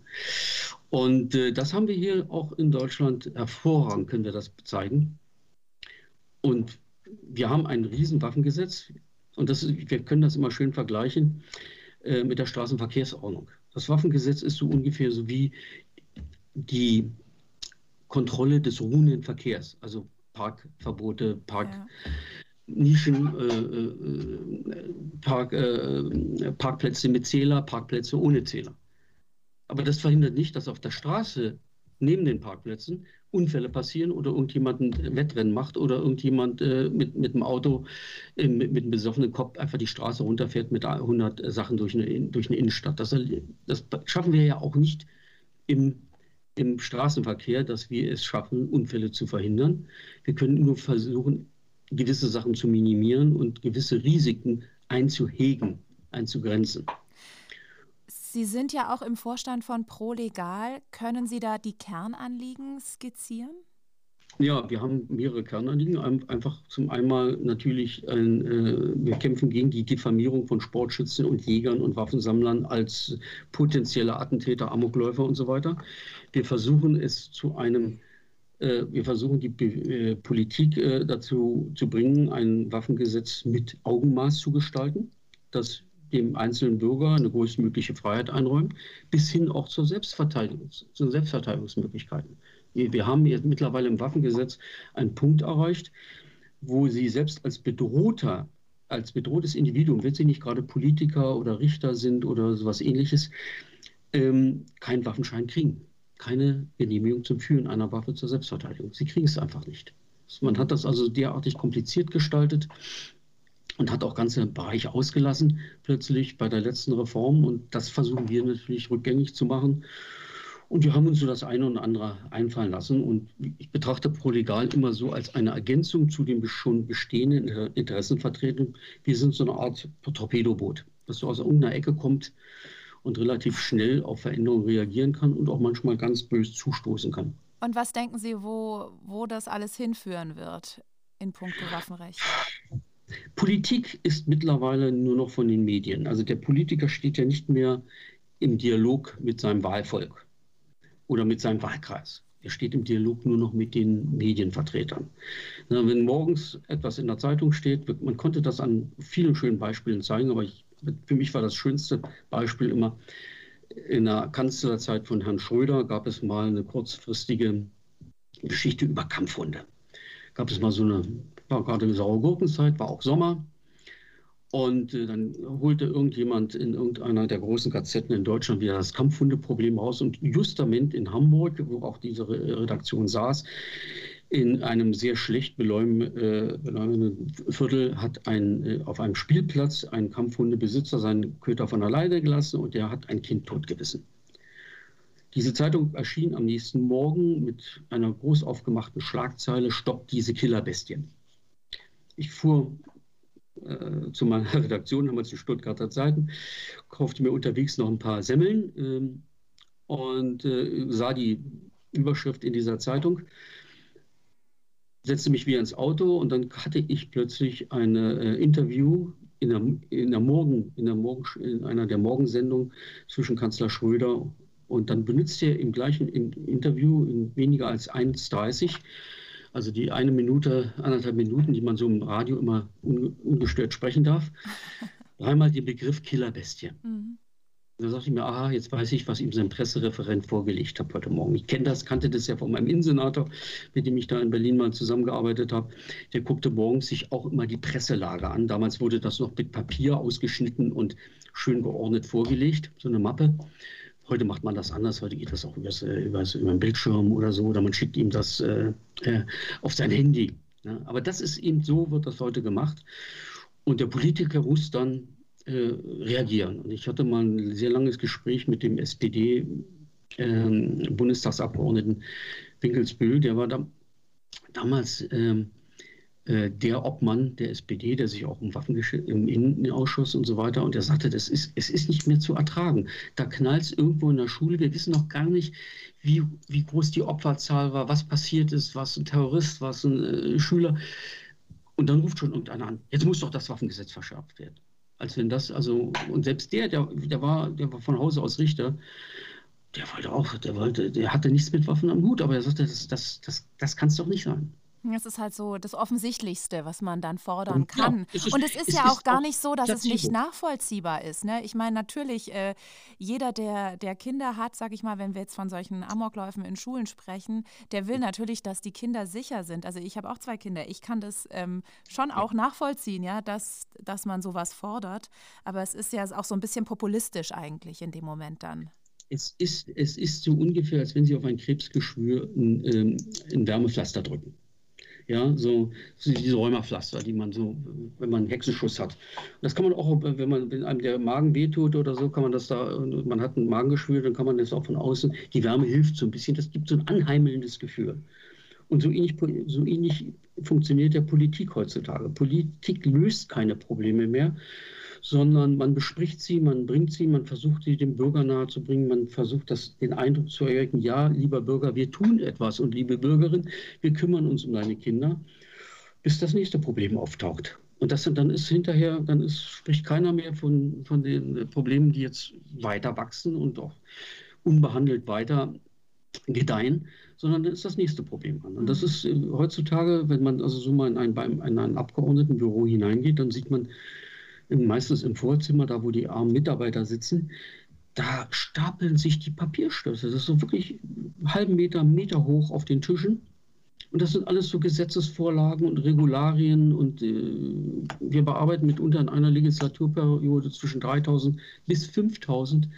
Und äh, das haben wir hier auch in Deutschland hervorragend, können wir das zeigen. Und wir haben ein Riesenwaffengesetz und das ist, wir können das immer schön vergleichen äh, mit der Straßenverkehrsordnung. Das Waffengesetz ist so ungefähr so wie die Kontrolle des ruhenden Verkehrs, also Parkverbote, Parknischen, ja. äh, äh, Park, äh, Parkplätze mit Zähler, Parkplätze ohne Zähler. Aber das verhindert nicht, dass auf der Straße neben den Parkplätzen Unfälle passieren oder irgendjemand ein Wettrennen macht oder irgendjemand äh, mit, mit dem Auto äh, mit, mit, einem besoffenen Kopf einfach die Straße runterfährt mit 100 Sachen durch eine, durch eine Innenstadt. Das, das schaffen wir ja auch nicht im im Straßenverkehr, dass wir es schaffen, Unfälle zu verhindern. Wir können nur versuchen, gewisse Sachen zu minimieren und gewisse Risiken einzuhegen, einzugrenzen. Sie sind ja auch im Vorstand von ProLegal. Können Sie da die Kernanliegen skizzieren? Ja, wir haben mehrere Kernanliegen. Einfach zum einen natürlich, ein, äh, wir kämpfen gegen die Diffamierung von Sportschützen und Jägern und Waffensammlern als potenzielle Attentäter, Amokläufer und so weiter. Wir versuchen es zu einem, äh, wir versuchen die äh, Politik äh, dazu zu bringen, ein Waffengesetz mit Augenmaß zu gestalten, das dem einzelnen Bürger eine größtmögliche Freiheit einräumt, bis hin auch zur Selbstverteidigung, zu Selbstverteidigungsmöglichkeiten. Wir haben jetzt mittlerweile im Waffengesetz einen Punkt erreicht, wo sie selbst als bedrohter, als bedrohtes Individuum, wenn sie nicht gerade Politiker oder Richter sind oder sowas ähnliches, ähm, keinen Waffenschein kriegen. Keine Genehmigung zum Führen einer Waffe zur Selbstverteidigung. Sie kriegen es einfach nicht. Man hat das also derartig kompliziert gestaltet und hat auch ganze Bereiche ausgelassen plötzlich bei der letzten Reform. Und das versuchen wir natürlich rückgängig zu machen. Und wir haben uns so das eine und andere einfallen lassen. Und ich betrachte ProLegal immer so als eine Ergänzung zu den schon bestehenden Interessenvertretungen. Wir sind so eine Art Torpedoboot, das so aus irgendeiner Ecke kommt und relativ schnell auf Veränderungen reagieren kann und auch manchmal ganz bös zustoßen kann. Und was denken Sie, wo, wo das alles hinführen wird in puncto Waffenrecht? Politik ist mittlerweile nur noch von den Medien. Also der Politiker steht ja nicht mehr im Dialog mit seinem Wahlvolk oder mit seinem Wahlkreis. Er steht im Dialog nur noch mit den Medienvertretern. Wenn morgens etwas in der Zeitung steht, man konnte das an vielen schönen Beispielen zeigen, aber ich, für mich war das schönste Beispiel immer, in der Kanzlerzeit von Herrn Schröder gab es mal eine kurzfristige Geschichte über Kampfhunde. Gab es mal so eine, war gerade saure Gurkenzeit, war auch Sommer. Und äh, dann holte irgendjemand in irgendeiner der großen Gazetten in Deutschland wieder das Kampfhundeproblem raus. Und justament in Hamburg, wo auch diese Redaktion saß, in einem sehr schlecht äh, Viertel hat ein, äh, auf einem Spielplatz ein Kampfhundebesitzer seinen Köter von alleine gelassen und der hat ein Kind totgebissen. Diese Zeitung erschien am nächsten Morgen mit einer groß aufgemachten Schlagzeile: Stoppt diese Killerbestien. Ich fuhr äh, zu meiner [LAUGHS] Redaktion, damals die Stuttgarter Zeiten, kaufte mir unterwegs noch ein paar Semmeln ähm, und äh, sah die Überschrift in dieser Zeitung setzte mich wieder ins Auto und dann hatte ich plötzlich ein äh, Interview in, der, in, der Morgen, in, der Morgen, in einer der Morgensendungen zwischen Kanzler Schröder und dann benutzt er im gleichen Interview in weniger als 1,30, also die eine Minute, anderthalb Minuten, die man so im Radio immer un, ungestört sprechen darf, [LAUGHS] dreimal den Begriff Killerbestie. Mhm. Da sagte ich mir, aha, jetzt weiß ich, was ihm sein Pressereferent vorgelegt hat heute Morgen. Ich kenne das, kannte das ja von meinem Innensenator, mit dem ich da in Berlin mal zusammengearbeitet habe. Der guckte morgens sich auch immer die Presselage an. Damals wurde das noch mit Papier ausgeschnitten und schön geordnet vorgelegt, so eine Mappe. Heute macht man das anders, heute geht das auch übers, äh, übers, über den Bildschirm oder so, oder man schickt ihm das äh, äh, auf sein Handy. Ja, aber das ist eben so, wird das heute gemacht. Und der Politiker muss dann äh, reagieren. Und ich hatte mal ein sehr langes Gespräch mit dem SPD-Bundestagsabgeordneten ähm, Winkelsbühl, der war da, damals ähm, äh, der Obmann der SPD, der sich auch um Waffengeschäfte im Innenausschuss und so weiter, und der sagte, das ist, es ist nicht mehr zu ertragen. Da knallt es irgendwo in der Schule, wir wissen noch gar nicht, wie, wie groß die Opferzahl war, was passiert ist, was ein Terrorist, was ein äh, Schüler. Und dann ruft schon irgendeiner an, jetzt muss doch das Waffengesetz verschärft werden als wenn das, also, und selbst der, der, der war, der war von Hause aus Richter, der wollte auch, der wollte, der hatte nichts mit Waffen am Hut, aber er sagte, das, das, das, das kann es doch nicht sein. Das ist halt so das Offensichtlichste, was man dann fordern kann. Ja, es ist, und es ist es ja auch gar nicht so, dass es nicht nachvollziehbar ist. Ne? Ich meine, natürlich, äh, jeder, der, der Kinder hat, sag ich mal, wenn wir jetzt von solchen Amokläufen in Schulen sprechen, der will natürlich, dass die Kinder sicher sind. Also ich habe auch zwei Kinder. Ich kann das ähm, schon auch nachvollziehen, ja, dass, dass man sowas fordert. Aber es ist ja auch so ein bisschen populistisch eigentlich in dem Moment dann. Es ist, es ist so ungefähr, als wenn Sie auf ein Krebsgeschwür ein, ähm, ein Wärmepflaster drücken. Ja, so, diese Rheumapflaster, die man so, wenn man einen Hexenschuss hat. Das kann man auch, wenn man, wenn einem der Magen wehtut oder so, kann man das da, man hat ein Magengeschwür, dann kann man das auch von außen, die Wärme hilft so ein bisschen, das gibt so ein anheimelndes Gefühl. Und so ähnlich, so ähnlich funktioniert der Politik heutzutage. Politik löst keine Probleme mehr, sondern man bespricht sie, man bringt sie, man versucht sie dem Bürger nahezubringen, man versucht das, den Eindruck zu erwecken, ja, lieber Bürger, wir tun etwas und liebe Bürgerin, wir kümmern uns um deine Kinder, bis das nächste Problem auftaucht. Und das, dann ist hinterher, dann ist, spricht keiner mehr von, von den Problemen, die jetzt weiter wachsen und auch unbehandelt weiter gedeihen, sondern dann ist das nächste Problem an. Und das mhm. ist äh, heutzutage, wenn man also so mal in ein, in ein Abgeordnetenbüro hineingeht, dann sieht man meistens im Vorzimmer, da wo die armen Mitarbeiter sitzen, da stapeln sich die Papierstöße. Das ist so wirklich einen halben Meter, Meter hoch auf den Tischen. Und das sind alles so Gesetzesvorlagen und Regularien. Und äh, wir bearbeiten mitunter in einer Legislaturperiode zwischen 3000 bis 5000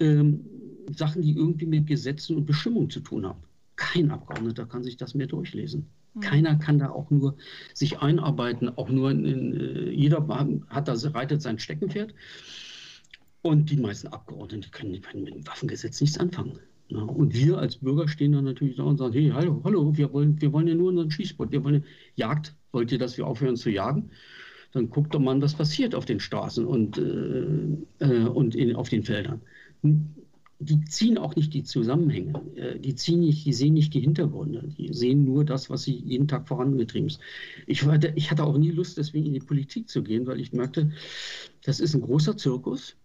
ähm, Sachen, die irgendwie mit Gesetzen und Bestimmungen zu tun haben. Kein Abgeordneter kann sich das mehr durchlesen. Mhm. Keiner kann da auch nur sich einarbeiten, auch nur in, in, äh, jeder hat da, reitet sein Steckenpferd. Und die meisten Abgeordneten können, können mit dem Waffengesetz nichts anfangen. Ja, und wir als Bürger stehen dann natürlich da und sagen, hey, hallo, hallo, wir wollen, wir wollen ja nur unseren Schießsport, wir wollen Jagd, wollt ihr, dass wir aufhören zu jagen? dann guckt doch mal, was passiert auf den Straßen und, äh, äh, und in, auf den Feldern. Die ziehen auch nicht die Zusammenhänge, äh, die ziehen nicht, die sehen nicht die Hintergründe, die sehen nur das, was sie jeden Tag vorangetrieben ist. Ich, hatte, ich hatte auch nie Lust, deswegen in die Politik zu gehen, weil ich merkte, das ist ein großer Zirkus,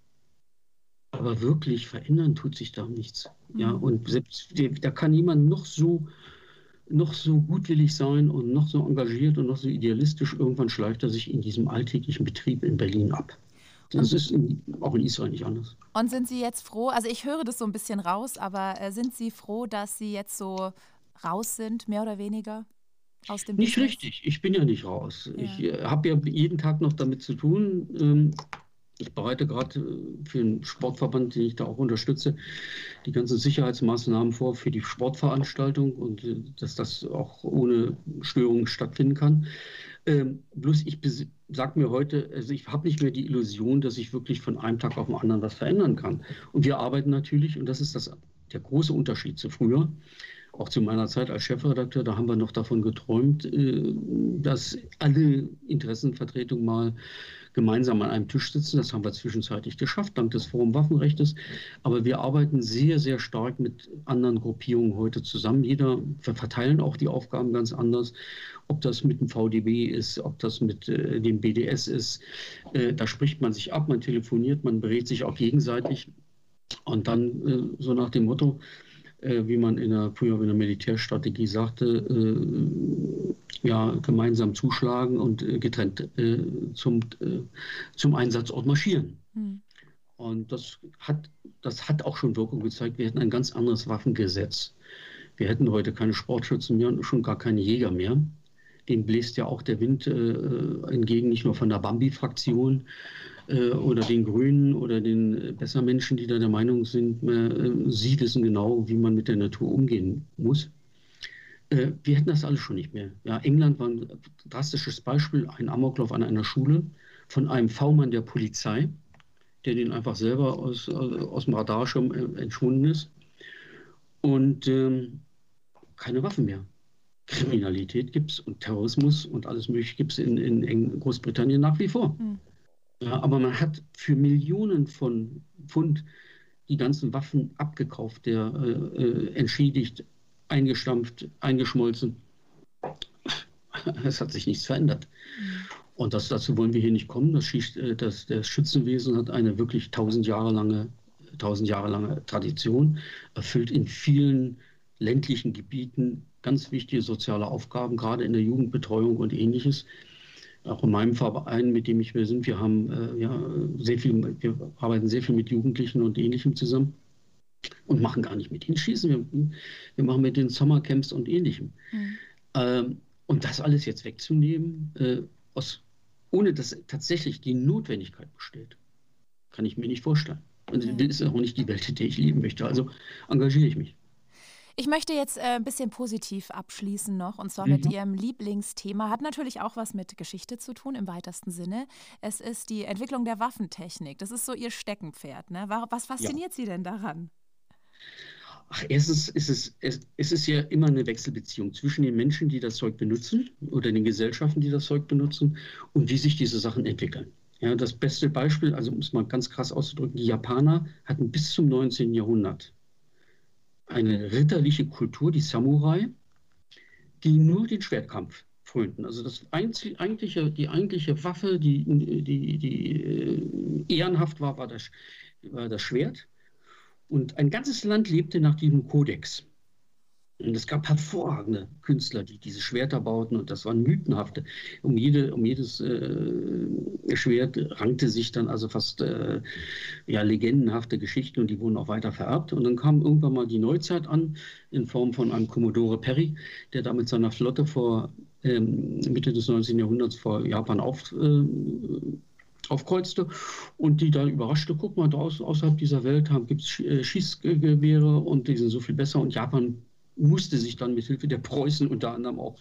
aber wirklich verändern tut sich da nichts. Ja, mhm. und selbst da kann jemand noch so noch so gutwillig sein und noch so engagiert und noch so idealistisch, irgendwann schleift er sich in diesem alltäglichen Betrieb in Berlin ab. Das ist in, auch in Israel nicht anders. Und sind Sie jetzt froh, also ich höre das so ein bisschen raus, aber äh, sind Sie froh, dass Sie jetzt so raus sind, mehr oder weniger? Aus dem nicht Business? richtig, ich bin ja nicht raus. Ja. Ich äh, habe ja jeden Tag noch damit zu tun. Ähm, ich bereite gerade äh, für einen Sportverband, den ich da auch unterstütze, die ganzen Sicherheitsmaßnahmen vor für die Sportveranstaltung und dass das auch ohne Störungen stattfinden kann. Ähm, bloß ich sage mir heute, also ich habe nicht mehr die Illusion, dass ich wirklich von einem Tag auf den anderen was verändern kann. Und wir arbeiten natürlich, und das ist das, der große Unterschied zu früher, auch zu meiner Zeit als Chefredakteur, da haben wir noch davon geträumt, äh, dass alle Interessenvertretungen mal gemeinsam an einem Tisch sitzen. Das haben wir zwischenzeitlich geschafft, dank des Forum Waffenrechts. Aber wir arbeiten sehr, sehr stark mit anderen Gruppierungen heute zusammen. Jeder, wir verteilen auch die Aufgaben ganz anders. Ob das mit dem VDB ist, ob das mit äh, dem BDS ist, äh, da spricht man sich ab, man telefoniert, man berät sich auch gegenseitig. Und dann äh, so nach dem Motto, wie man in der, früher in der Militärstrategie sagte, äh, ja, gemeinsam zuschlagen und äh, getrennt zum, zum Einsatzort marschieren. Mhm. Und das hat, das hat auch schon Wirkung gezeigt. Wir hätten ein ganz anderes Waffengesetz. Wir hätten heute keine Sportschützen mehr und schon gar keine Jäger mehr. Dem bläst ja auch der Wind äh, entgegen, nicht nur von der Bambi-Fraktion, äh, oder den Grünen oder den äh, Bessermenschen, die da der Meinung sind, äh, sie wissen genau, wie man mit der Natur umgehen muss. Äh, wir hätten das alles schon nicht mehr. Ja, England war ein drastisches Beispiel, ein Amoklauf an einer Schule von einem V-Mann der Polizei, der den einfach selber aus, aus dem Radarschirm entschwunden ist. Und ähm, keine Waffen mehr. Kriminalität gibt es und Terrorismus und alles Mögliche gibt es in, in, in, Großbritannien nach wie vor. Mhm. Ja, aber man hat für Millionen von Pfund die ganzen Waffen abgekauft, der äh, äh, entschädigt, eingestampft, eingeschmolzen. Es hat sich nichts verändert. Und das, dazu wollen wir hier nicht kommen. Das, äh, das, das Schützenwesen hat eine wirklich tausend Jahre lange, tausend Jahre lange Tradition, erfüllt in vielen ländlichen Gebieten ganz wichtige soziale Aufgaben, gerade in der Jugendbetreuung und ähnliches auch in meinem Verein, mit dem ich wir sind, wir haben äh, ja sehr viel, wir arbeiten sehr viel mit Jugendlichen und Ähnlichem zusammen und machen gar nicht mit ihnen Schießen. Wir, wir machen mit den Sommercamps und Ähnlichem. Mhm. Ähm, und das alles jetzt wegzunehmen, äh, aus, ohne dass tatsächlich die Notwendigkeit besteht, kann ich mir nicht vorstellen. Und das ist auch nicht die Welt, in der ich leben möchte. Also engagiere ich mich. Ich möchte jetzt äh, ein bisschen positiv abschließen noch, und zwar mhm. mit Ihrem Lieblingsthema. Hat natürlich auch was mit Geschichte zu tun im weitesten Sinne. Es ist die Entwicklung der Waffentechnik. Das ist so Ihr Steckenpferd. Ne? Was fasziniert ja. Sie denn daran? Ach, erstens ist es, es, es ist ja immer eine Wechselbeziehung zwischen den Menschen, die das Zeug benutzen oder den Gesellschaften, die das Zeug benutzen und wie sich diese Sachen entwickeln. Ja, das beste Beispiel, also um es mal ganz krass auszudrücken, die Japaner hatten bis zum 19. Jahrhundert eine ritterliche Kultur, die Samurai, die nur den Schwertkampf frönten. Also das einzig, eigentliche, die eigentliche Waffe, die, die, die äh, ehrenhaft war, war das, war das Schwert. Und ein ganzes Land lebte nach diesem Kodex. Und es gab hervorragende Künstler, die diese Schwerter bauten und das waren mythenhafte. Um, jede, um jedes äh, Schwert rankte sich dann also fast äh, ja, legendenhafte Geschichten und die wurden auch weiter vererbt. Und dann kam irgendwann mal die Neuzeit an in Form von einem Commodore Perry, der da mit seiner Flotte vor ähm, Mitte des 19. Jahrhunderts vor Japan auf, äh, aufkreuzte und die dann überraschte, guck mal, draußen außerhalb dieser Welt gibt es äh, Schießgewehre und die sind so viel besser und Japan musste sich dann mit Hilfe der Preußen unter anderem auch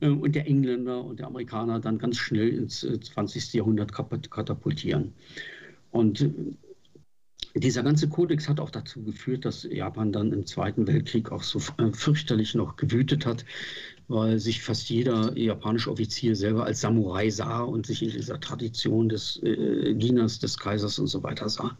äh, und der Engländer und der Amerikaner dann ganz schnell ins äh, 20. Jahrhundert katapultieren. Und äh, dieser ganze Kodex hat auch dazu geführt, dass Japan dann im Zweiten Weltkrieg auch so äh, fürchterlich noch gewütet hat, weil sich fast jeder japanische Offizier selber als Samurai sah und sich in dieser Tradition des äh, Dieners des Kaisers und so weiter sah.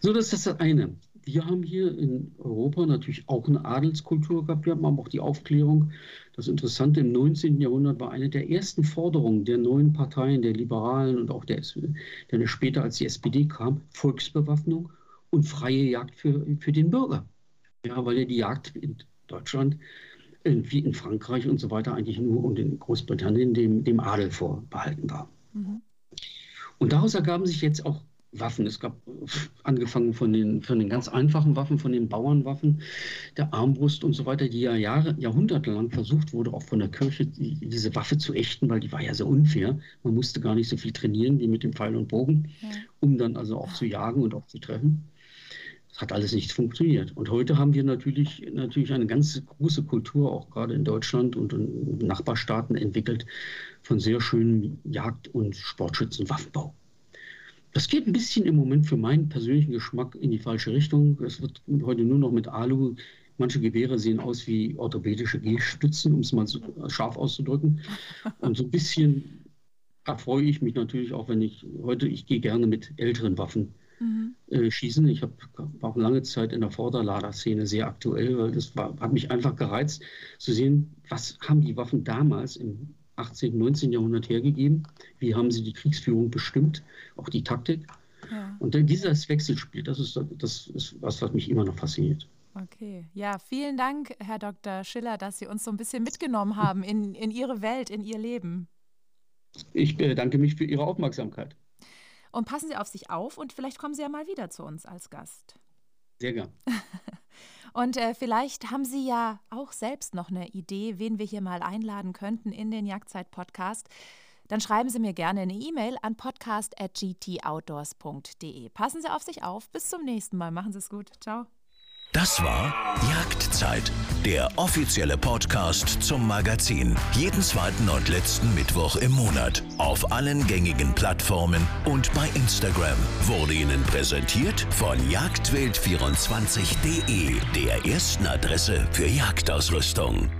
So, das ist das eine. Wir haben hier in Europa natürlich auch eine Adelskultur gehabt. Wir haben auch die Aufklärung. Das Interessante im 19. Jahrhundert war eine der ersten Forderungen der neuen Parteien, der Liberalen und auch der, der später als die SPD kam, Volksbewaffnung und freie Jagd für, für den Bürger. Ja, weil ja die Jagd in Deutschland wie in Frankreich und so weiter eigentlich nur und in Großbritannien dem, dem Adel vorbehalten war. Mhm. Und daraus ergaben sich jetzt auch Waffen. Es gab angefangen von den, von den ganz einfachen Waffen, von den Bauernwaffen, der Armbrust und so weiter, die ja Jahre, jahrhundertelang versucht wurde, auch von der Kirche die, diese Waffe zu ächten, weil die war ja sehr unfair. Man musste gar nicht so viel trainieren wie mit dem Pfeil und Bogen, ja. um dann also auch zu jagen und auch zu treffen. Das hat alles nicht funktioniert. Und heute haben wir natürlich, natürlich eine ganz große Kultur, auch gerade in Deutschland und in Nachbarstaaten entwickelt, von sehr schönem Jagd- und Sportschützenwaffenbau. Das geht ein bisschen im Moment für meinen persönlichen Geschmack in die falsche Richtung. Es wird heute nur noch mit Alu. Manche Gewehre sehen aus wie orthopädische Gehstützen, um es mal so scharf auszudrücken. [LAUGHS] Und so ein bisschen erfreue ich mich natürlich auch, wenn ich heute, ich gehe gerne mit älteren Waffen mhm. äh, schießen. Ich hab, war auch lange Zeit in der Vorderlader-Szene sehr aktuell, weil das war, hat mich einfach gereizt zu sehen, was haben die Waffen damals im 18., 19. Jahrhundert hergegeben, wie haben sie die Kriegsführung bestimmt, auch die Taktik. Ja. Und dieses Wechselspiel, das ist, das ist was, was mich immer noch fasziniert. Okay, ja, vielen Dank, Herr Dr. Schiller, dass Sie uns so ein bisschen mitgenommen haben in, in Ihre Welt, in Ihr Leben. Ich bedanke mich für Ihre Aufmerksamkeit. Und passen Sie auf sich auf und vielleicht kommen Sie ja mal wieder zu uns als Gast. Sehr gern. [LAUGHS] und äh, vielleicht haben Sie ja auch selbst noch eine Idee, wen wir hier mal einladen könnten in den Jagdzeit-Podcast. Dann schreiben Sie mir gerne eine E-Mail an podcast.gtoutdoors.de. Passen Sie auf sich auf. Bis zum nächsten Mal. Machen Sie es gut. Ciao. Das war Jagdzeit, der offizielle Podcast zum Magazin. Jeden zweiten und letzten Mittwoch im Monat. Auf allen gängigen Plattformen und bei Instagram. Wurde Ihnen präsentiert von Jagdwild24.de, der ersten Adresse für Jagdausrüstung.